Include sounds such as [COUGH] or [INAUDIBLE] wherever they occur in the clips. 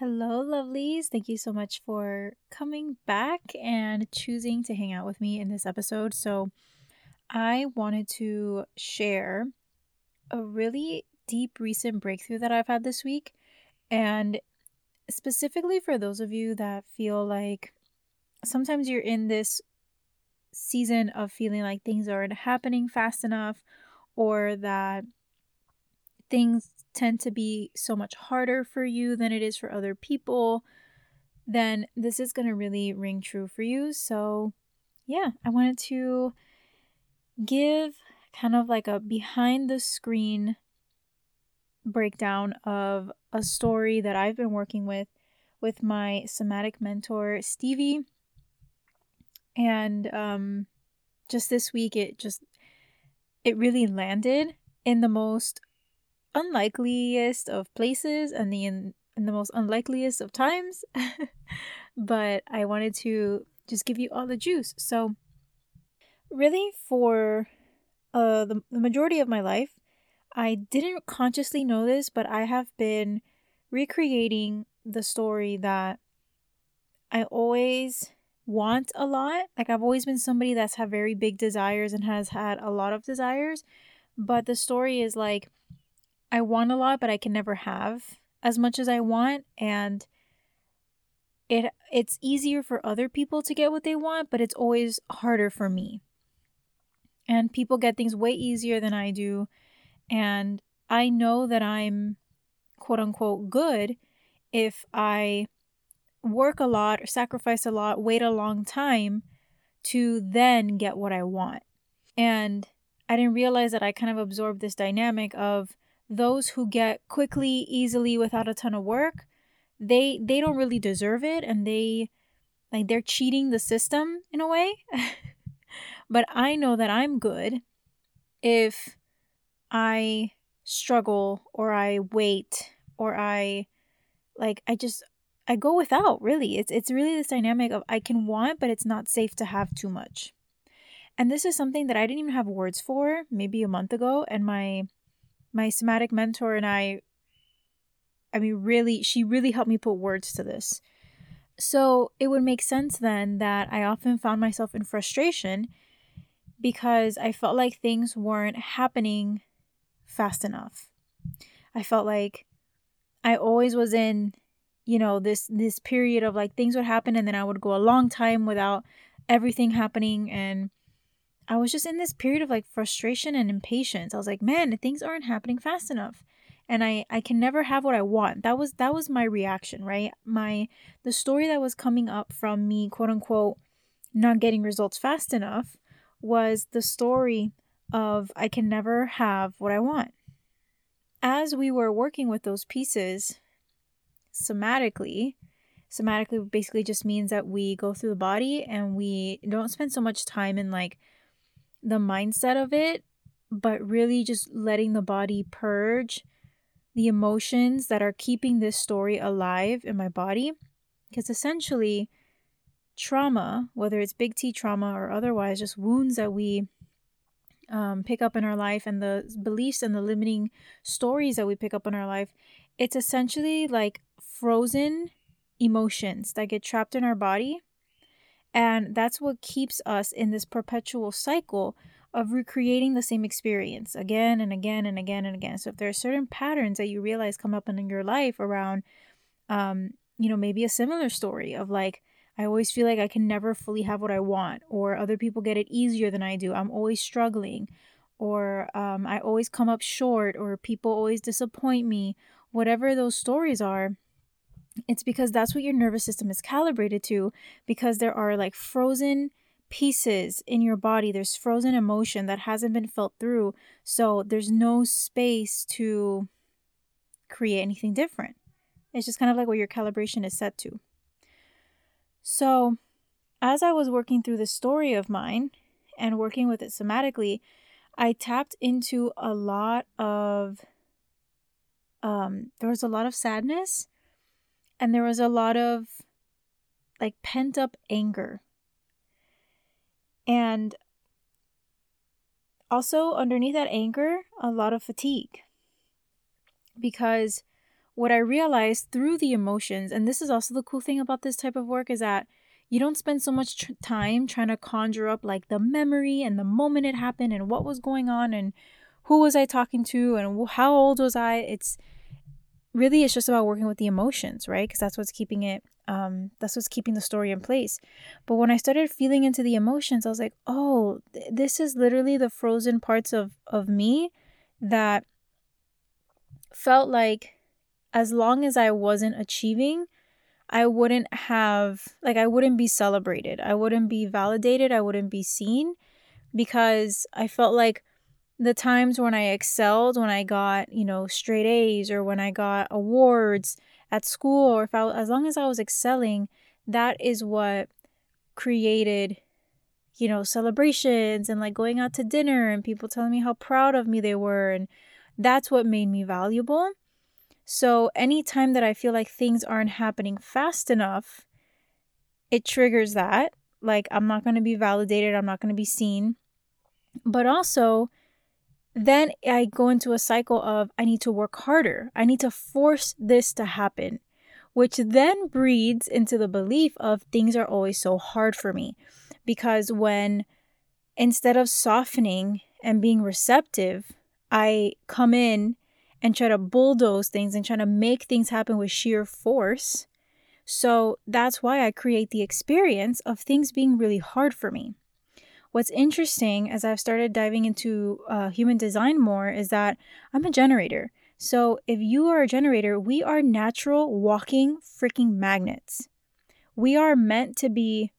Hello, lovelies. Thank you so much for coming back and choosing to hang out with me in this episode. So, I wanted to share a really deep recent breakthrough that I've had this week. And specifically for those of you that feel like sometimes you're in this season of feeling like things aren't happening fast enough or that things tend to be so much harder for you than it is for other people, then this is going to really ring true for you. So, yeah, I wanted to give kind of like a behind the screen breakdown of a story that I've been working with with my somatic mentor Stevie. And um just this week it just it really landed in the most unlikeliest of places and the in, in the most unlikeliest of times. [LAUGHS] but I wanted to just give you all the juice. So really for uh the, the majority of my life, I didn't consciously know this, but I have been recreating the story that I always want a lot. Like I've always been somebody that's had very big desires and has had a lot of desires, but the story is like I want a lot, but I can never have as much as I want and it it's easier for other people to get what they want, but it's always harder for me. And people get things way easier than I do, and I know that I'm quote unquote good if I work a lot or sacrifice a lot, wait a long time to then get what I want. And I didn't realize that I kind of absorbed this dynamic of those who get quickly, easily without a ton of work, they they don't really deserve it and they like they're cheating the system in a way. [LAUGHS] but I know that I'm good if I struggle or I wait or I like I just I go without really. It's it's really this dynamic of I can want but it's not safe to have too much. And this is something that I didn't even have words for maybe a month ago and my my somatic mentor and I I mean really she really helped me put words to this. So it would make sense then that I often found myself in frustration because I felt like things weren't happening fast enough. I felt like I always was in, you know, this this period of like things would happen and then I would go a long time without everything happening and I was just in this period of like frustration and impatience. I was like, man, things aren't happening fast enough. And I I can never have what I want. That was that was my reaction, right? My the story that was coming up from me, quote unquote, not getting results fast enough was the story of I can never have what I want. As we were working with those pieces somatically, somatically basically just means that we go through the body and we don't spend so much time in like the mindset of it, but really just letting the body purge the emotions that are keeping this story alive in my body. Because essentially, trauma, whether it's big T trauma or otherwise, just wounds that we um, pick up in our life and the beliefs and the limiting stories that we pick up in our life, it's essentially like frozen emotions that get trapped in our body and that's what keeps us in this perpetual cycle of recreating the same experience again and again and again and again. So if there are certain patterns that you realize come up in your life around, um, you know, maybe a similar story of like, I always feel like I can never fully have what I want, or other people get it easier than I do. I'm always struggling, or um, I always come up short, or people always disappoint me. Whatever those stories are, it's because that's what your nervous system is calibrated to because there are like frozen pieces in your body. There's frozen emotion that hasn't been felt through. So there's no space to create anything different. It's just kind of like what your calibration is set to. So, as I was working through this story of mine and working with it somatically, I tapped into a lot of um there was a lot of sadness and there was a lot of like pent up anger. And also underneath that anger, a lot of fatigue. Because what I realized through the emotions, and this is also the cool thing about this type of work, is that you don't spend so much tr- time trying to conjure up like the memory and the moment it happened and what was going on and who was I talking to and how old was I. It's really it's just about working with the emotions, right? Because that's what's keeping it um that's what's keeping the story in place. But when I started feeling into the emotions, I was like, "Oh, th- this is literally the frozen parts of of me that felt like as long as I wasn't achieving, I wouldn't have like I wouldn't be celebrated. I wouldn't be validated, I wouldn't be seen because I felt like the times when I excelled, when I got, you know, straight A's or when I got awards at school, or if I, as long as I was excelling, that is what created, you know, celebrations and like going out to dinner and people telling me how proud of me they were. And that's what made me valuable. So anytime that I feel like things aren't happening fast enough, it triggers that. Like, I'm not going to be validated, I'm not going to be seen. But also, then I go into a cycle of I need to work harder. I need to force this to happen, which then breeds into the belief of things are always so hard for me. Because when instead of softening and being receptive, I come in and try to bulldoze things and try to make things happen with sheer force. So that's why I create the experience of things being really hard for me. What's interesting as I've started diving into uh, human design more is that I'm a generator. So if you are a generator, we are natural walking freaking magnets. We are meant to be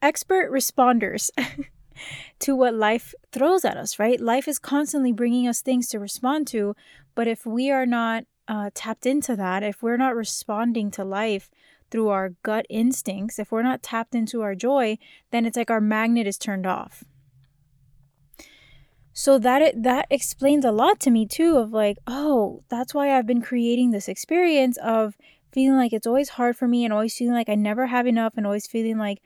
expert responders [LAUGHS] to what life throws at us, right? Life is constantly bringing us things to respond to. But if we are not uh, tapped into that, if we're not responding to life through our gut instincts, if we're not tapped into our joy, then it's like our magnet is turned off. So that it, that explains a lot to me too of like, oh, that's why I've been creating this experience of feeling like it's always hard for me and always feeling like I never have enough and always feeling like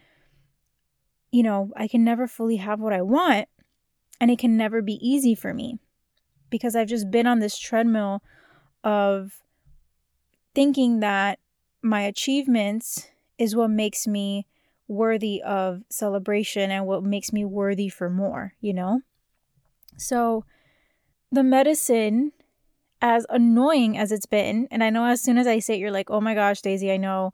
you know, I can never fully have what I want and it can never be easy for me because I've just been on this treadmill of thinking that my achievements is what makes me worthy of celebration and what makes me worthy for more, you know? So, the medicine, as annoying as it's been, and I know as soon as I say it, you're like, oh my gosh, Daisy, I know.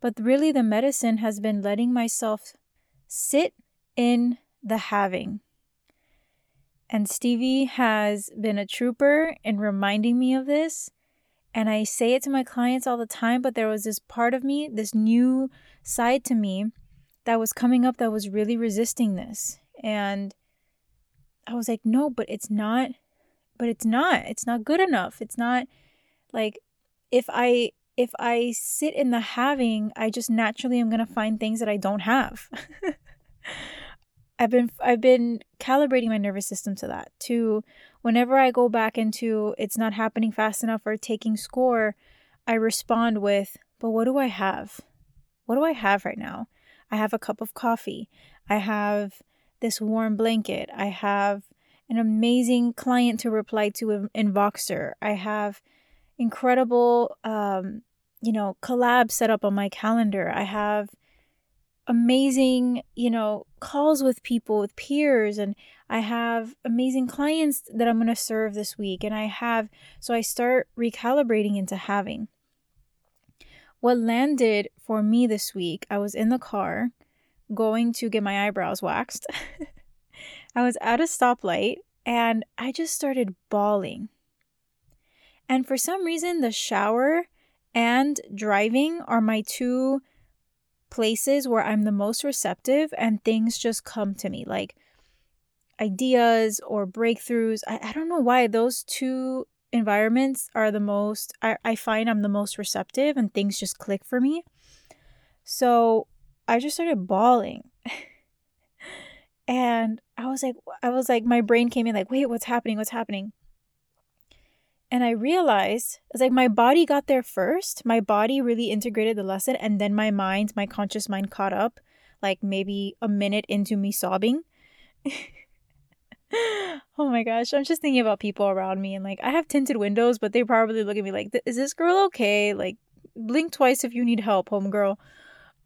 But really, the medicine has been letting myself sit in the having. And Stevie has been a trooper in reminding me of this and I say it to my clients all the time, but there was this part of me, this new side to me that was coming up that was really resisting this. And I was like, no, but it's not, but it's not, it's not good enough. It's not like if I, if I sit in the having, I just naturally am going to find things that I don't have. [LAUGHS] I've been I've been calibrating my nervous system to that. To whenever I go back into it's not happening fast enough or taking score, I respond with, "But what do I have? What do I have right now? I have a cup of coffee. I have this warm blanket. I have an amazing client to reply to in, Voxer. I have incredible um, you know, collab set up on my calendar. I have amazing, you know, calls with people, with peers, and I have amazing clients that I'm going to serve this week. And I have, so I start recalibrating into having. What landed for me this week, I was in the car going to get my eyebrows waxed. [LAUGHS] I was at a stoplight and I just started bawling. And for some reason, the shower and driving are my two places where I'm the most receptive and things just come to me like ideas or breakthroughs. I, I don't know why those two environments are the most, I, I find I'm the most receptive and things just click for me. So I just started bawling. [LAUGHS] and I was like, I was like, my brain came in like, wait, what's happening? What's happening? And I realized it's like my body got there first. My body really integrated the lesson, and then my mind, my conscious mind caught up, like maybe a minute into me sobbing. [LAUGHS] oh my gosh, I'm just thinking about people around me and like I have tinted windows, but they probably look at me like, "Is this girl okay?" Like blink twice if you need help, homegirl.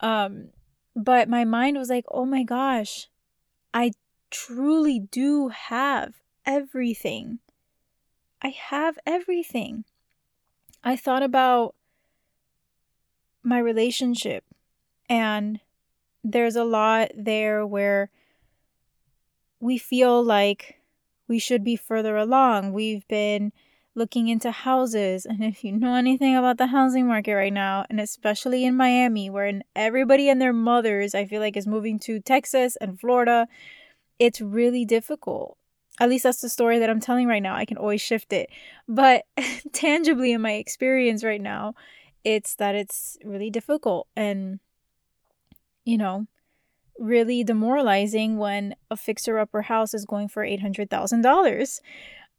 Um but my mind was like, "Oh my gosh. I truly do have everything. I have everything." I thought about my relationship and there's a lot there where we feel like we should be further along. We've been looking into houses. And [LAUGHS] if you know anything about the housing market right now, and especially in Miami, where everybody and their mothers, I feel like, is moving to Texas and Florida, it's really difficult. At least that's the story that I'm telling right now. I can always shift it. But [LAUGHS] tangibly, in my experience right now, it's that it's really difficult. And, you know, really demoralizing when a fixer upper house is going for $800,000.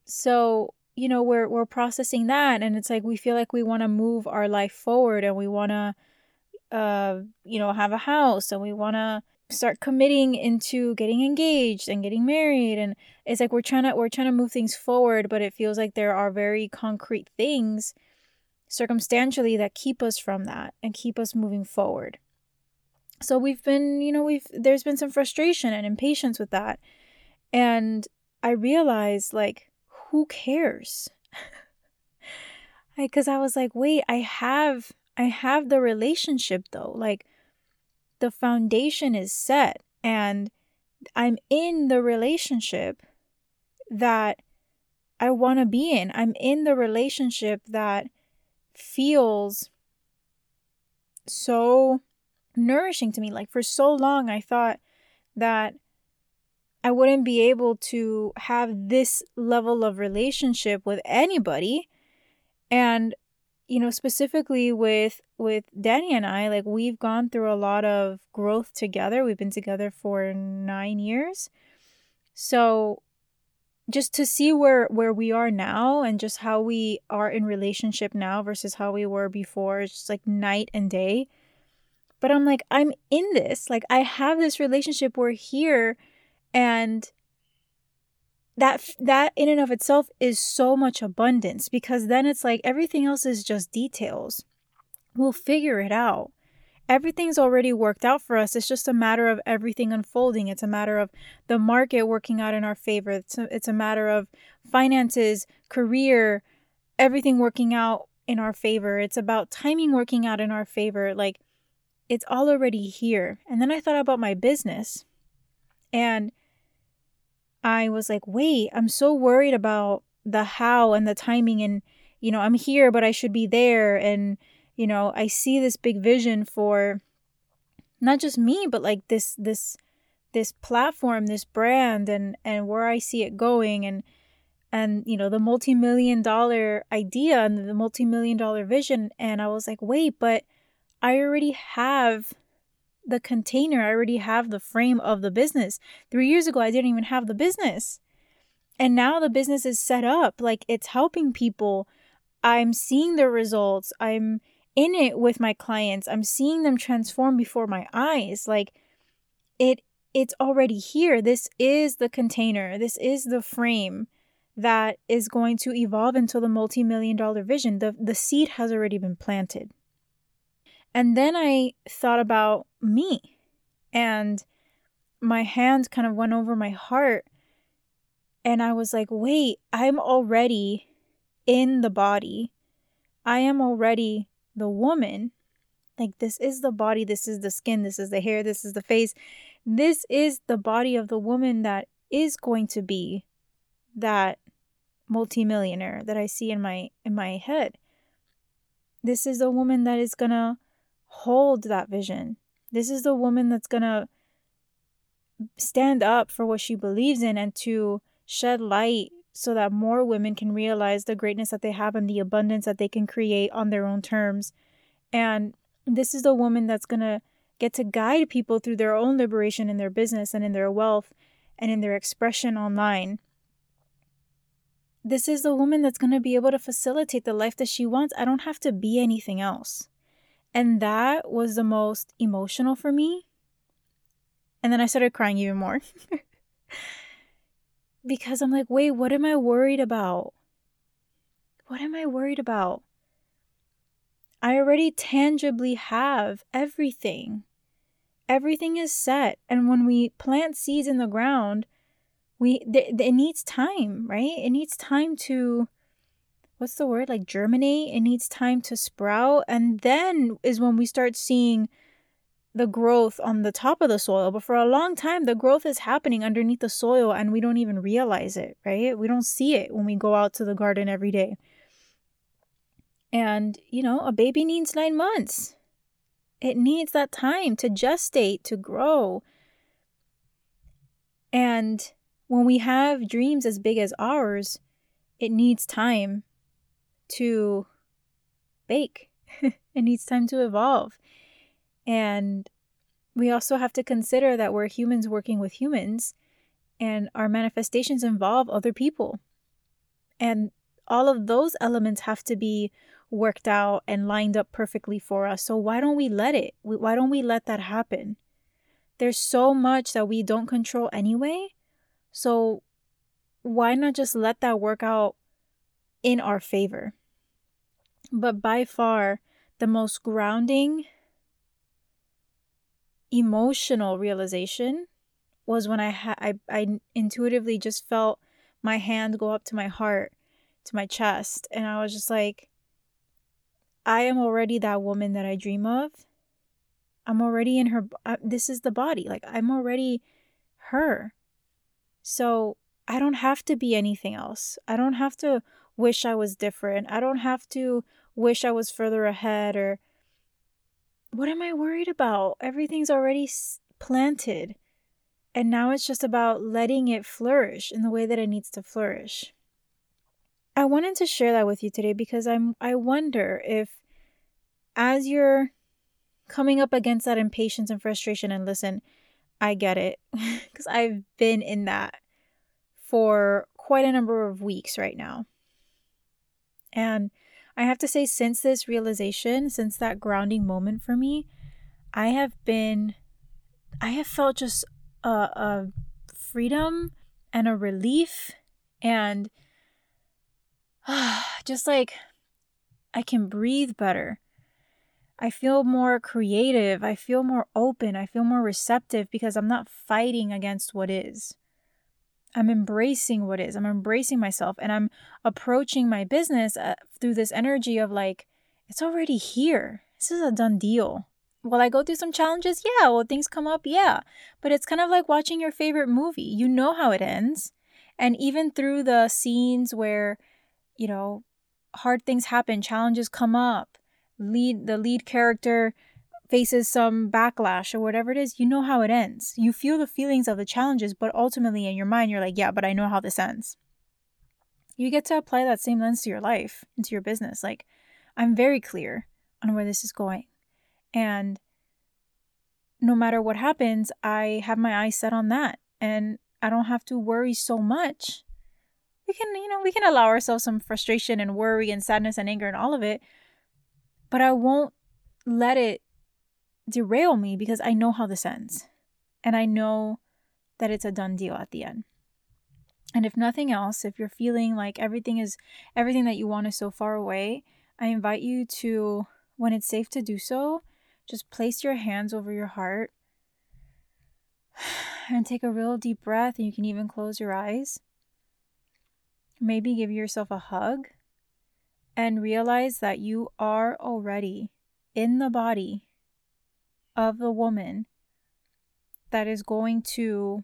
So, you know, we're we're processing that and it's like we feel like we want to move our life forward and we want to uh, you know, have a house and we want to start committing into getting engaged and getting married and it's like we're trying to we're trying to move things forward, but it feels like there are very concrete things circumstantially that keep us from that and keep us moving forward. So we've been you know we've there's been some frustration and impatience with that and i realized like who cares? [LAUGHS] Because I, I was like wait i have i have the relationship though like the foundation is set and i'm in the relationship that i want to be in i'm in the relationship that feels so nourishing to me. Like for so long, I thought that I wouldn't be able to have this level of relationship with anybody. And you know, specifically with with Danny and I, like we've gone through a lot of growth together. We've been together for 9 years. So just to see where where we are now and just how we are in relationship now versus how we were before, it's just like night and day. But I'm like, I'm in this. Like, I have this relationship. We're here. And that that in and of itself is so much abundance because then it's like everything else is just details. We'll figure it out. Everything's already worked out for us. It's just a matter of everything unfolding. It's a matter of the market working out in our favor. It's a, it's a matter of finances, career, everything working out in our favor. It's about timing working out in our favor. Like it's all already here. And then I thought about my business and I was like, wait, I'm so worried about the how and the timing. And, you know, I'm here, but I should be there. And, you know, I see this big vision for not just me, but like this, this, this platform, this brand and, and where I see it going. And, and you know the multi-million dollar idea and the multi-million dollar vision and i was like wait but I already have the container, I already have the frame of the business. Three years ago, I didn't even have the business. And now the business is set up, like it's helping people. I'm seeing the results. I'm in it with my clients. I'm seeing them transform before my eyes. Like it it's already here. This is the container. This is the frame that is going to evolve into the multi-million dollar vision. The the seed has already been planted. And then I thought about me and my hand kind of went over my heart. And I was like, wait, I'm already in the body. I am already the woman. Like, this is the body, this is the skin, this is the hair, this is the face. This is the body of the woman that is going to be that multimillionaire that I see in my in my head. This is the woman that is going to hold that vision. This is the woman that's going to stand up for what she believes in and to shed light so that more women can realize the greatness that they have and the abundance that they can create on their own terms. And this is the woman that's going to get to guide people through their own liberation in their business and in their wealth and in their expression online. This is the woman that's going to be able to facilitate the life that she wants. I don't have to be anything else. And that was the most emotional for me. And then I started crying even more. [LAUGHS] because I'm like, wait, what am I worried about? What am I worried about? I already tangibly have everything. Everything is set. And when we plant seeds in the ground, we th- it needs time, right? It needs time to what's the word? Like germinate. It needs time to sprout. And then is when we start seeing the growth on the top of the soil. But for a long time, the growth is happening underneath the soil and we don't even realize it, right? We don't see it when we go out to the garden every day. And, you know, a baby needs nine months. It needs that time to gestate, to grow. And when we have dreams as big as ours, it needs time to bake, [LAUGHS] it needs time to evolve. And we also have to consider that we're humans working with humans, and our manifestations involve other people. And all of those elements have to be worked out and lined up perfectly for us. So why don't we let it? Why don't we let that happen? There's so much that we don't control anyway. So why not just let that work out in our favor? But by far, the most grounding emotional realization was when I ha- I I intuitively just felt my hand go up to my heart, to my chest, and I was just like I am already that woman that I dream of. I'm already in her uh, this is the body. Like I'm already her. So, I don't have to be anything else. I don't have to wish I was different. I don't have to wish I was further ahead or what am I worried about? Everything's already planted. And now it's just about letting it flourish in the way that it needs to flourish. I wanted to share that with you today because I'm I wonder if as you're coming up against that impatience and frustration and listen, I get it [LAUGHS] cuz I've been in that for quite a number of weeks right now. And I have to say, since this realization, since that grounding moment for me, I have been, I have felt just a, a freedom and a relief and uh, [SIGHS] just like I can breathe better. I feel more creative. I feel more open. I feel more receptive because I'm not fighting against what is. I'm embracing what is. I'm embracing myself and I'm approaching my business uh, through this energy of like, it's already here. This is a done deal. Will I go through some challenges? Yeah. Will things come up? Yeah. But it's kind of like watching your favorite movie. You know how it ends. And even through the scenes where, you know, hard things happen, challenges come up, lead the lead character faces some backlash or whatever it is, you know how it ends. You feel the feelings of the challenges, but ultimately in your mind, you're like, yeah, but I know how this ends. You get to apply that same lens to your life, into your business. Like, I'm very clear on where this is going. And no matter what happens, I have my eyes set on that. And I don't have to worry so much. We can, you know, we can allow ourselves some frustration and worry and sadness and anger and all of it. But I won't let it derail me because I know how this ends. And I know that it's a done deal at the end. And if nothing else, if you're feeling like everything is everything that you want is so far away, I invite you to when it's safe to do so, just place your hands over your heart [SIGHS] and take a real deep breath and you can even close your eyes. Maybe give yourself a hug and realize that you are already in the body of the woman that is going to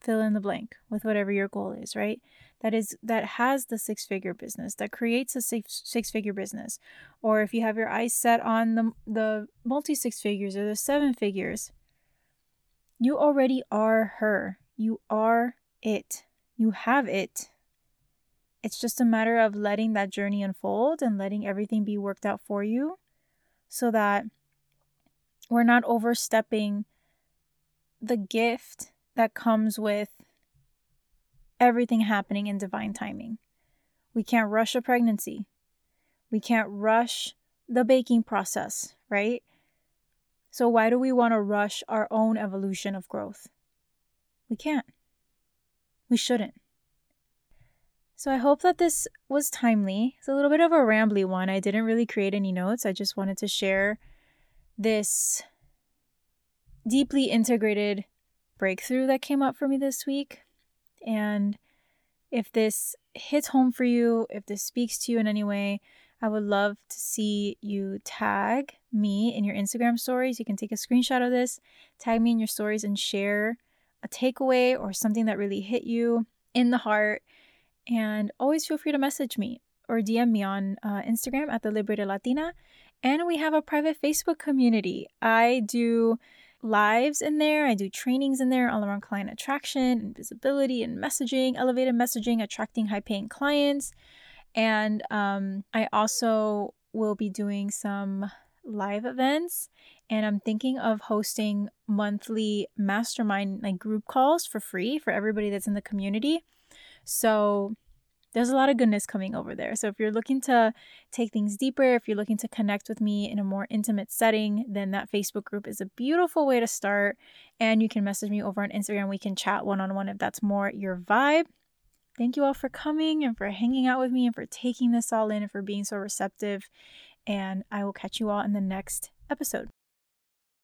fill in the blank with whatever your goal is, right? That is that has the six figure business, that creates a six six figure business. Or if you have your eyes set on the the multi six figures or the seven figures, you already are her. You are it. You have it. It's just a matter of letting that journey unfold and letting everything be worked out for you so that we're not overstepping the gift that comes with everything happening in divine timing. We can't rush a pregnancy. We can't rush the baking process, right? So, why do we want to rush our own evolution of growth? We can't. We shouldn't. So I hope that this was timely. It's a little bit of a rambly one. I didn't really create any notes. I just wanted to share this deeply integrated breakthrough that came up for me this week. And if this hits home for you, if this speaks to you in any way, I would love to see you tag me in your Instagram stories. You can take a screenshot of this, tag me in your stories, and share a takeaway or something that really hit you in the heart and always feel free to message me or DM me on uh, Instagram at the Liberated Latina. And we have a private Facebook community. I do lives in there, I do trainings in there all around client attraction and visibility and messaging, elevated messaging, attracting high paying clients. And um, I also will be doing some live events and I'm thinking of hosting monthly mastermind like group calls for free for everybody that's in the community. So there's a lot of goodness coming over there. So if you're looking to take things deeper, if you're looking to connect with me in a more intimate setting, then that Facebook group is a beautiful way to start. And you can message me over on Instagram. We can chat one on one if that's more your vibe. Thank you all for coming and for hanging out with me and for taking this all in and for being so receptive. And I will catch you all in the next episode.